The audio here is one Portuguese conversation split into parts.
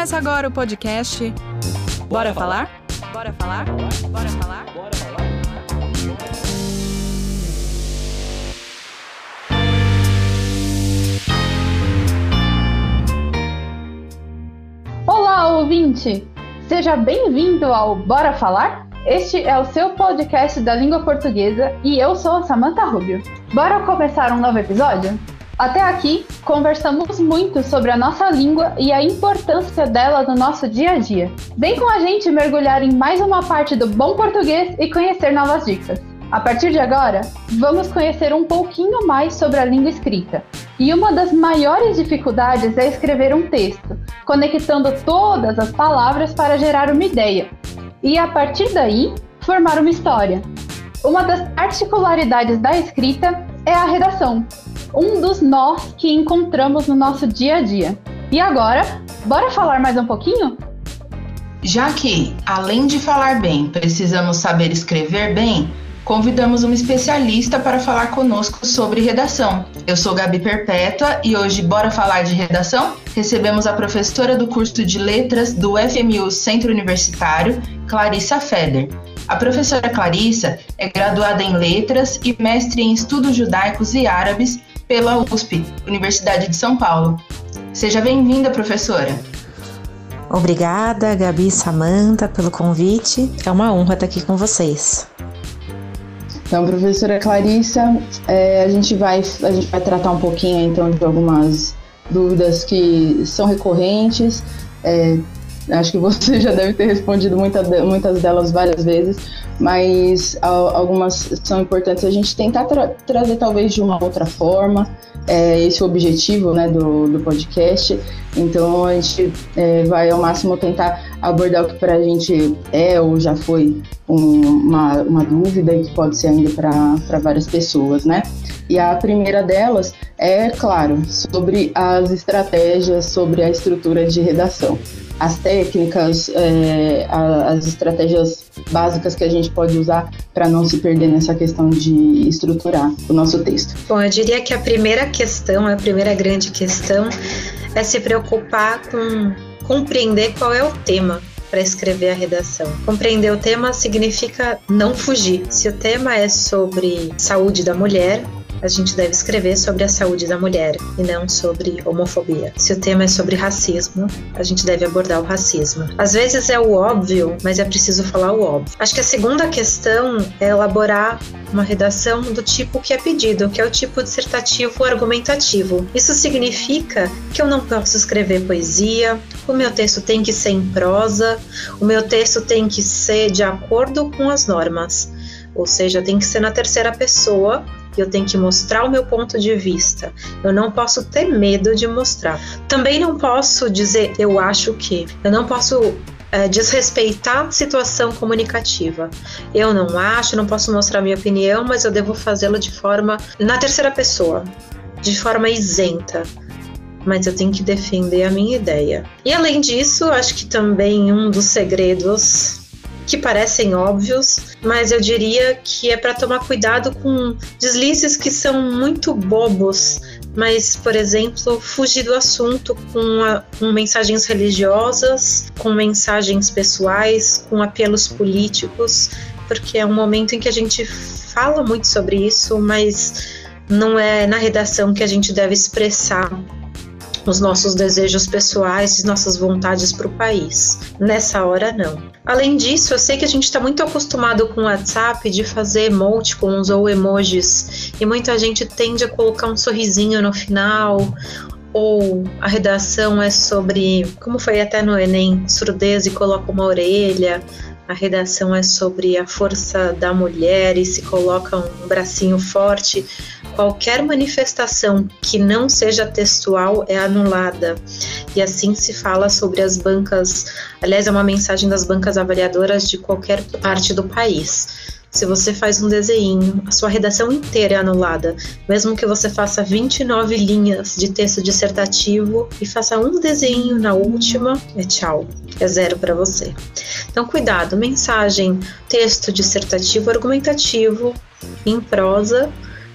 Começa agora o podcast Bora falar? Bora falar? Bora falar? Bora falar? Olá, ouvinte! Seja bem-vindo ao Bora Falar? Este é o seu podcast da língua portuguesa e eu sou a Samantha Rubio. Bora começar um novo episódio? Até aqui, conversamos muito sobre a nossa língua e a importância dela no nosso dia a dia. Vem com a gente mergulhar em mais uma parte do bom português e conhecer novas dicas. A partir de agora, vamos conhecer um pouquinho mais sobre a língua escrita. E uma das maiores dificuldades é escrever um texto, conectando todas as palavras para gerar uma ideia. E a partir daí, formar uma história. Uma das particularidades da escrita é a redação, um dos nós que encontramos no nosso dia a dia. E agora, bora falar mais um pouquinho? Já que, além de falar bem, precisamos saber escrever bem, convidamos uma especialista para falar conosco sobre redação. Eu sou Gabi Perpétua e hoje, bora falar de redação? Recebemos a professora do curso de Letras do FMU Centro Universitário, Clarissa Feder. A professora Clarissa é graduada em Letras e mestre em Estudos Judaicos e Árabes pela USP, Universidade de São Paulo. Seja bem-vinda, professora. Obrigada, Gabi e Samanta, pelo convite. É uma honra estar aqui com vocês. Então, professora Clarissa, é, a, gente vai, a gente vai tratar um pouquinho então de algumas dúvidas que são recorrentes. É, acho que você já deve ter respondido muita, muitas delas várias vezes, mas algumas são importantes a gente tentar tra trazer talvez de uma outra forma. É esse objetivo né, do, do podcast. Então a gente é, vai ao máximo tentar abordar o que para a gente é ou já foi um, uma, uma dúvida e que pode ser ainda para várias pessoas, né? E a primeira delas é, claro, sobre as estratégias, sobre a estrutura de redação as técnicas, é, as estratégias básicas que a gente pode usar para não se perder nessa questão de estruturar o nosso texto? Bom, eu diria que a primeira questão, a primeira grande questão é se preocupar com compreender qual é o tema para escrever a redação. Compreender o tema significa não fugir. Se o tema é sobre saúde da mulher, a gente deve escrever sobre a saúde da mulher e não sobre homofobia. Se o tema é sobre racismo, a gente deve abordar o racismo. Às vezes é o óbvio, mas é preciso falar o óbvio. Acho que a segunda questão é elaborar uma redação do tipo que é pedido, que é o tipo dissertativo argumentativo. Isso significa que eu não posso escrever poesia, o meu texto tem que ser em prosa, o meu texto tem que ser de acordo com as normas. Ou seja, tem que ser na terceira pessoa eu tenho que mostrar o meu ponto de vista. Eu não posso ter medo de mostrar. Também não posso dizer eu acho que. Eu não posso é, desrespeitar a situação comunicativa. Eu não acho, não posso mostrar minha opinião, mas eu devo fazê-lo de forma na terceira pessoa, de forma isenta. Mas eu tenho que defender a minha ideia. E além disso, acho que também um dos segredos que parecem óbvios, mas eu diria que é para tomar cuidado com deslizes que são muito bobos, mas, por exemplo, fugir do assunto com, a, com mensagens religiosas, com mensagens pessoais, com apelos políticos, porque é um momento em que a gente fala muito sobre isso, mas não é na redação que a gente deve expressar os nossos desejos pessoais e nossas vontades para o país. Nessa hora, não. Além disso, eu sei que a gente está muito acostumado com o WhatsApp de fazer emoticons ou emojis e muita gente tende a colocar um sorrisinho no final ou a redação é sobre, como foi até no Enem, surdez e coloca uma orelha. A redação é sobre a força da mulher e se coloca um bracinho forte qualquer manifestação que não seja textual é anulada. E assim se fala sobre as bancas, aliás, é uma mensagem das bancas avaliadoras de qualquer parte do país. Se você faz um desenho, a sua redação inteira é anulada, mesmo que você faça 29 linhas de texto dissertativo e faça um desenho na última, é tchau, é zero para você. Então, cuidado, mensagem, texto dissertativo argumentativo em prosa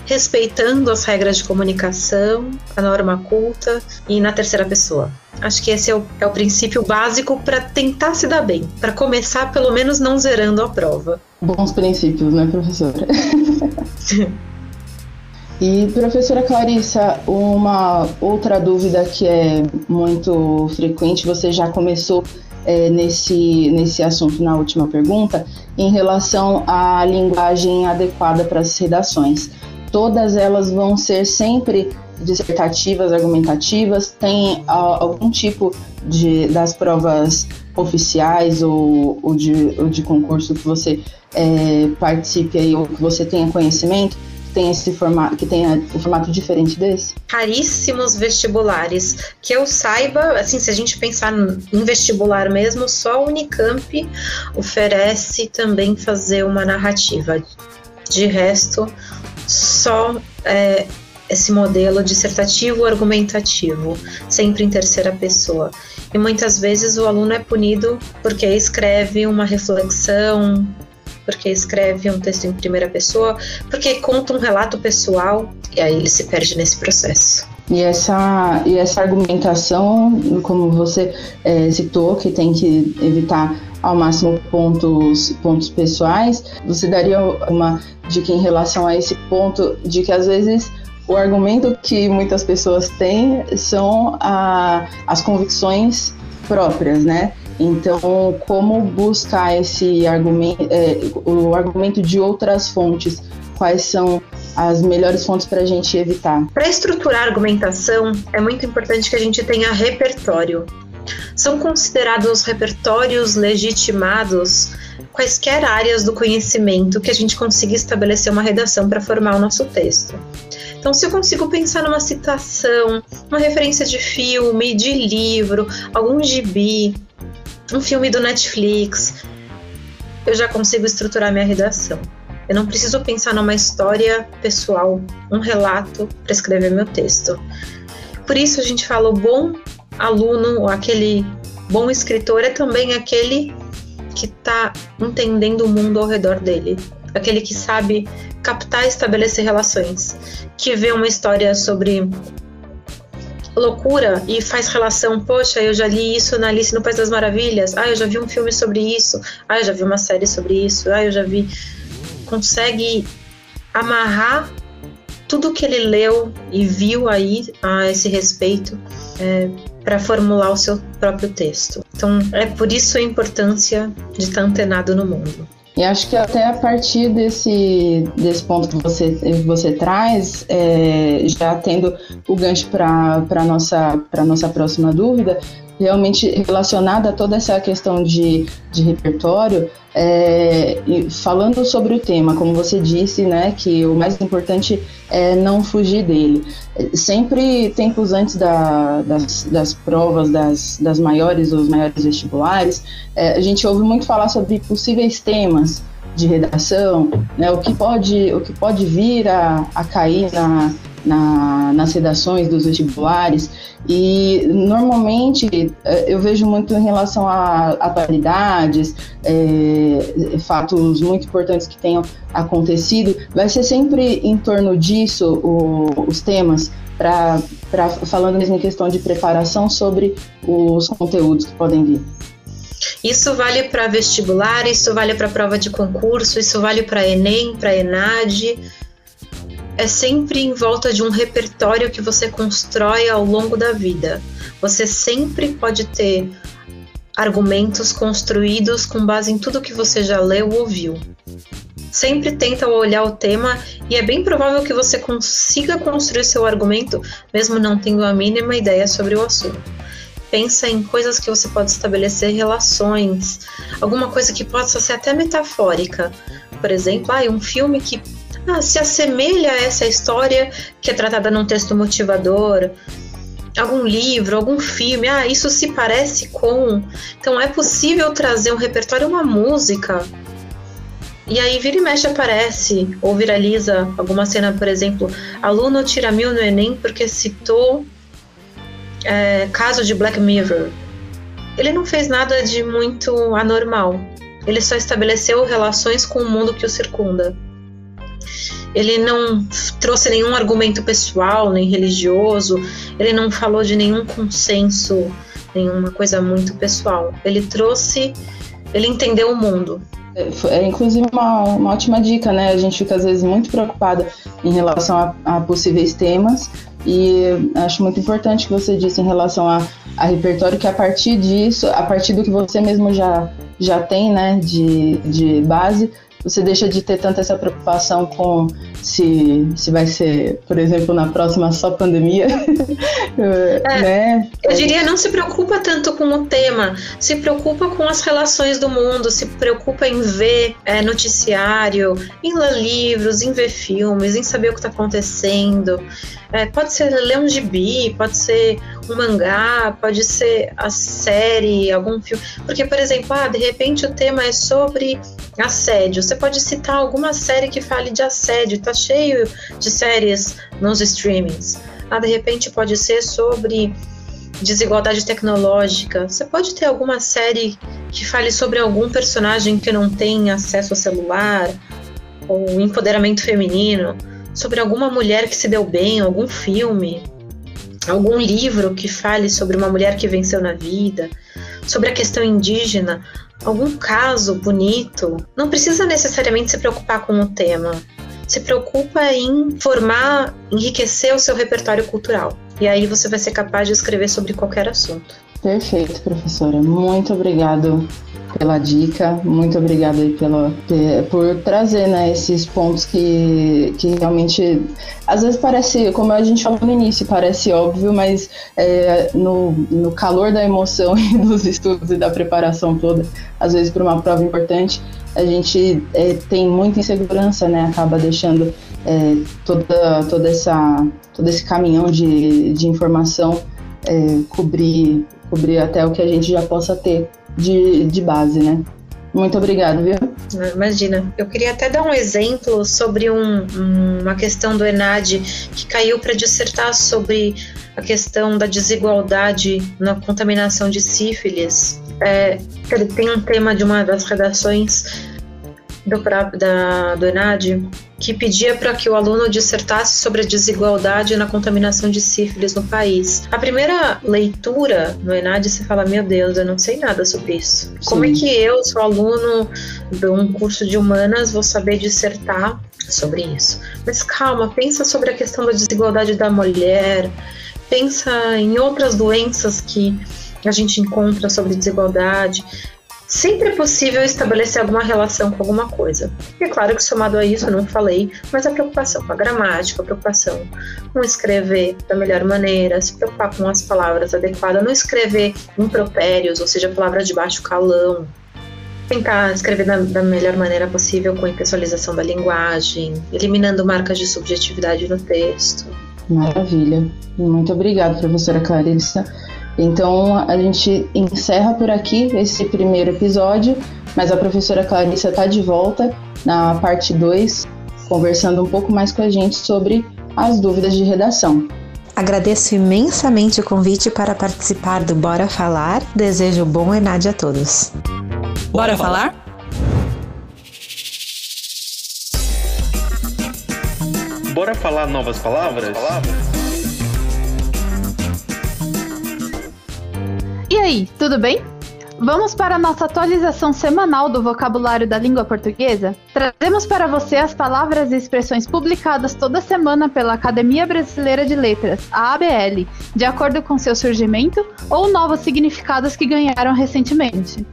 respeitando as regras de comunicação, a norma culta e na terceira pessoa. Acho que esse é o, é o princípio básico para tentar se dar bem, para começar pelo menos não zerando a prova. Bons princípios, né, professora? E professora Clarissa, uma outra dúvida que é muito frequente, você já começou é, nesse, nesse assunto na última pergunta, em relação à linguagem adequada para as redações. Todas elas vão ser sempre dissertativas, argumentativas, tem algum tipo de, das provas oficiais ou, ou, de, ou de concurso que você é, participe aí, ou que você tenha conhecimento, tem esse formato, que tenha um formato diferente desse? Raríssimos vestibulares. Que eu saiba, assim, se a gente pensar em vestibular mesmo, só a Unicamp oferece também fazer uma narrativa. De resto, só é, esse modelo dissertativo argumentativo, sempre em terceira pessoa. E muitas vezes o aluno é punido porque escreve uma reflexão, porque escreve um texto em primeira pessoa, porque conta um relato pessoal e aí ele se perde nesse processo. E essa, e essa argumentação, como você é, citou, que tem que evitar ao máximo pontos, pontos pessoais, você daria uma dica em relação a esse ponto de que às vezes o argumento que muitas pessoas têm são a, as convicções próprias, né? Então, como buscar esse argumento, é, o argumento de outras fontes? Quais são as melhores fontes para a gente evitar? Para estruturar a argumentação, é muito importante que a gente tenha repertório. São considerados repertórios legitimados quaisquer áreas do conhecimento que a gente consiga estabelecer uma redação para formar o nosso texto. Então, se eu consigo pensar numa citação, uma referência de filme, de livro, algum gibi, um filme do Netflix, eu já consigo estruturar minha redação. Eu não preciso pensar numa história pessoal, um relato para escrever meu texto. Por isso a gente fala o bom aluno, ou aquele bom escritor é também aquele que está entendendo o mundo ao redor dele, aquele que sabe captar e estabelecer relações, que vê uma história sobre loucura e faz relação, poxa, eu já li isso na Alice no País das Maravilhas, ah, eu já vi um filme sobre isso, ah, eu já vi uma série sobre isso, ah, eu já vi. Consegue amarrar tudo que ele leu e viu aí a esse respeito. É, para formular o seu próprio texto. Então, é por isso a importância de estar antenado no mundo. E acho que até a partir desse, desse ponto que você, você traz, é, já tendo o gancho para a nossa, nossa próxima dúvida, realmente relacionada a toda essa questão de, de repertório, é, falando sobre o tema, como você disse, né, que o mais importante é não fugir dele. Sempre, tempos antes da, das, das provas das, das maiores ou os maiores vestibulares, é, a gente ouve muito falar sobre possíveis temas de redação, né, o, que pode, o que pode vir a, a cair na, na, nas redações dos vestibulares. E normalmente eh, eu vejo muito em relação a atualidades, é, fatos muito importantes que tenham acontecido, vai ser sempre em torno disso o, os temas, para falando mesmo em questão de preparação sobre os conteúdos que podem vir. Isso vale para vestibular, isso vale para prova de concurso, isso vale para Enem, para Enad é sempre em volta de um repertório que você constrói ao longo da vida. Você sempre pode ter argumentos construídos com base em tudo que você já leu ou ouviu. Sempre tenta olhar o tema e é bem provável que você consiga construir seu argumento mesmo não tendo a mínima ideia sobre o assunto. Pensa em coisas que você pode estabelecer relações, alguma coisa que possa ser até metafórica. Por exemplo, ah, um filme que ah, se assemelha a essa história que é tratada num texto motivador, algum livro, algum filme, ah, isso se parece com. Então é possível trazer um repertório, uma música. E aí vira e mexe aparece, ou viraliza alguma cena, por exemplo, aluno tira mil no Enem porque citou é, caso de Black Mirror. Ele não fez nada de muito anormal. Ele só estabeleceu relações com o mundo que o circunda. Ele não trouxe nenhum argumento pessoal nem religioso, ele não falou de nenhum consenso, nenhuma coisa muito pessoal. Ele trouxe, ele entendeu o mundo. É, é inclusive uma, uma ótima dica, né? A gente fica às vezes muito preocupada em relação a, a possíveis temas e acho muito importante que você disse em relação a, a repertório que a partir disso, a partir do que você mesmo já já tem, né, de, de base, você deixa de ter tanta essa preocupação com se, se vai ser, por exemplo, na próxima só pandemia. é, né? Eu diria, não se preocupa tanto com o tema, se preocupa com as relações do mundo, se preocupa em ver é, noticiário, em ler livros, em ver filmes, em saber o que está acontecendo. É, pode ser ler um gibi, pode ser um mangá, pode ser a série, algum filme. Porque, por exemplo, ah, de repente o tema é sobre assédio. Você pode citar alguma série que fale de assédio, tá cheio de séries nos streamings. Ah, de repente pode ser sobre desigualdade tecnológica. Você pode ter alguma série que fale sobre algum personagem que não tem acesso ao celular, ou empoderamento feminino, sobre alguma mulher que se deu bem, algum filme, algum livro que fale sobre uma mulher que venceu na vida, sobre a questão indígena, algum caso bonito. Não precisa necessariamente se preocupar com o tema. Se preocupa em formar, enriquecer o seu repertório cultural. E aí você vai ser capaz de escrever sobre qualquer assunto. Perfeito, professora. Muito obrigado pela dica, muito obrigada aí pela, por trazer né, esses pontos que, que realmente às vezes parece, como a gente falou no início, parece óbvio, mas é, no, no calor da emoção e dos estudos e da preparação toda, às vezes para uma prova importante, a gente é, tem muita insegurança, né? Acaba deixando é, toda, toda essa, todo esse caminhão de, de informação é, cobrir, cobrir até o que a gente já possa ter de, de base, né? Muito obrigado, viu? Imagina. Eu queria até dar um exemplo sobre um, uma questão do Enad que caiu para dissertar sobre a questão da desigualdade na contaminação de sífilis. É, ele tem um tema de uma das redações do, da, do ENAD que pedia para que o aluno dissertasse sobre a desigualdade na contaminação de sífilis no país. A primeira leitura no ENAD você fala: Meu Deus, eu não sei nada sobre isso. Sim. Como é que eu, sou aluno de um curso de humanas, vou saber dissertar sobre isso? Mas calma, pensa sobre a questão da desigualdade da mulher, pensa em outras doenças que a gente encontra sobre desigualdade sempre é possível estabelecer alguma relação com alguma coisa. E é claro que somado a isso, eu não falei, mas a preocupação com a gramática, a preocupação com escrever da melhor maneira, se preocupar com as palavras adequadas, não escrever impropérios, ou seja, palavras de baixo calão, tentar escrever da, da, melhor maneira possível com a impessoalização da linguagem, eliminando marcas de subjetividade no texto. Maravilha. Muito obrigada, professora Clarissa. Então a gente encerra por aqui esse primeiro episódio, mas a professora Clarissa está de volta na parte 2, conversando um pouco mais com a gente sobre as dúvidas de redação. Agradeço imensamente o convite para participar do Bora Falar. Desejo bom Enade a todos. Bora falar? Bora falar novas palavras? palavras? Aí, tudo bem? Vamos para a nossa atualização semanal do vocabulário da língua portuguesa? Trazemos para você as palavras e expressões publicadas toda semana pela Academia Brasileira de Letras, a ABL, de acordo com seu surgimento ou novos significados que ganharam recentemente.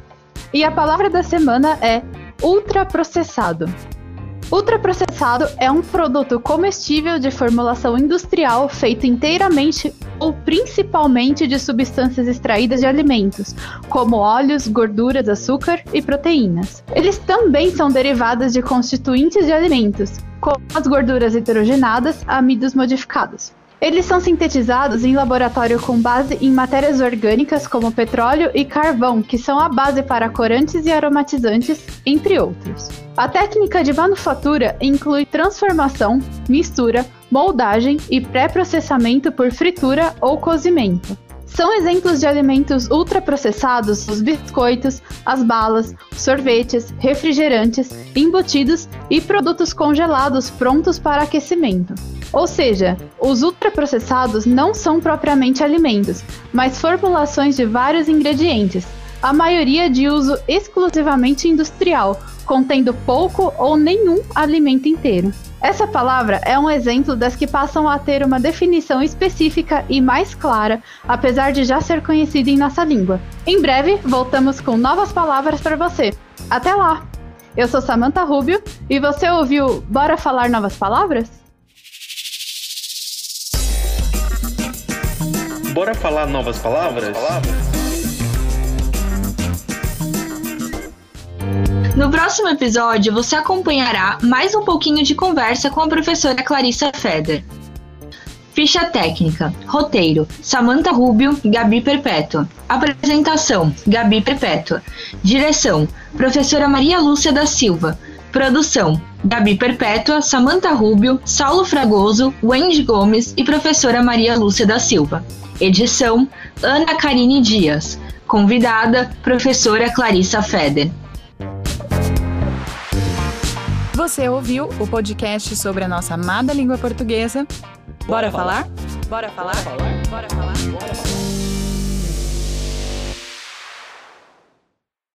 E a palavra da semana é ultraprocessado. Ultraprocessado é um produto comestível de formulação industrial feito inteiramente ou principalmente de substâncias extraídas de alimentos, como óleos, gorduras, açúcar e proteínas. Eles também são derivados de constituintes de alimentos, como as gorduras hidrogenadas, amidos modificados. Eles são sintetizados em laboratório com base em matérias orgânicas como petróleo e carvão, que são a base para corantes e aromatizantes, entre outros. A técnica de manufatura inclui transformação, mistura, moldagem e pré-processamento por fritura ou cozimento. São exemplos de alimentos ultraprocessados os biscoitos, as balas, sorvetes, refrigerantes, embutidos e produtos congelados prontos para aquecimento. Ou seja, os ultraprocessados não são propriamente alimentos, mas formulações de vários ingredientes, a maioria de uso exclusivamente industrial, contendo pouco ou nenhum alimento inteiro. Essa palavra é um exemplo das que passam a ter uma definição específica e mais clara, apesar de já ser conhecida em nossa língua. Em breve, voltamos com novas palavras para você. Até lá! Eu sou Samantha Rubio e você ouviu Bora Falar Novas Palavras? Bora falar novas palavras? No próximo episódio, você acompanhará mais um pouquinho de conversa com a professora Clarissa Feder. Ficha técnica. Roteiro: Samantha Rubio, Gabi Perpétua. Apresentação: Gabi Perpétua. Direção: Professora Maria Lúcia da Silva. Produção: Gabi Perpétua, Samantha Rubio, Saulo Fragoso, Wendy Gomes e professora Maria Lúcia da Silva. Edição: Ana Karine Dias. Convidada: Professora Clarissa Feder. Você ouviu o podcast sobre a nossa amada língua portuguesa? Bora falar? Bora falar? Bora falar? Bora falar?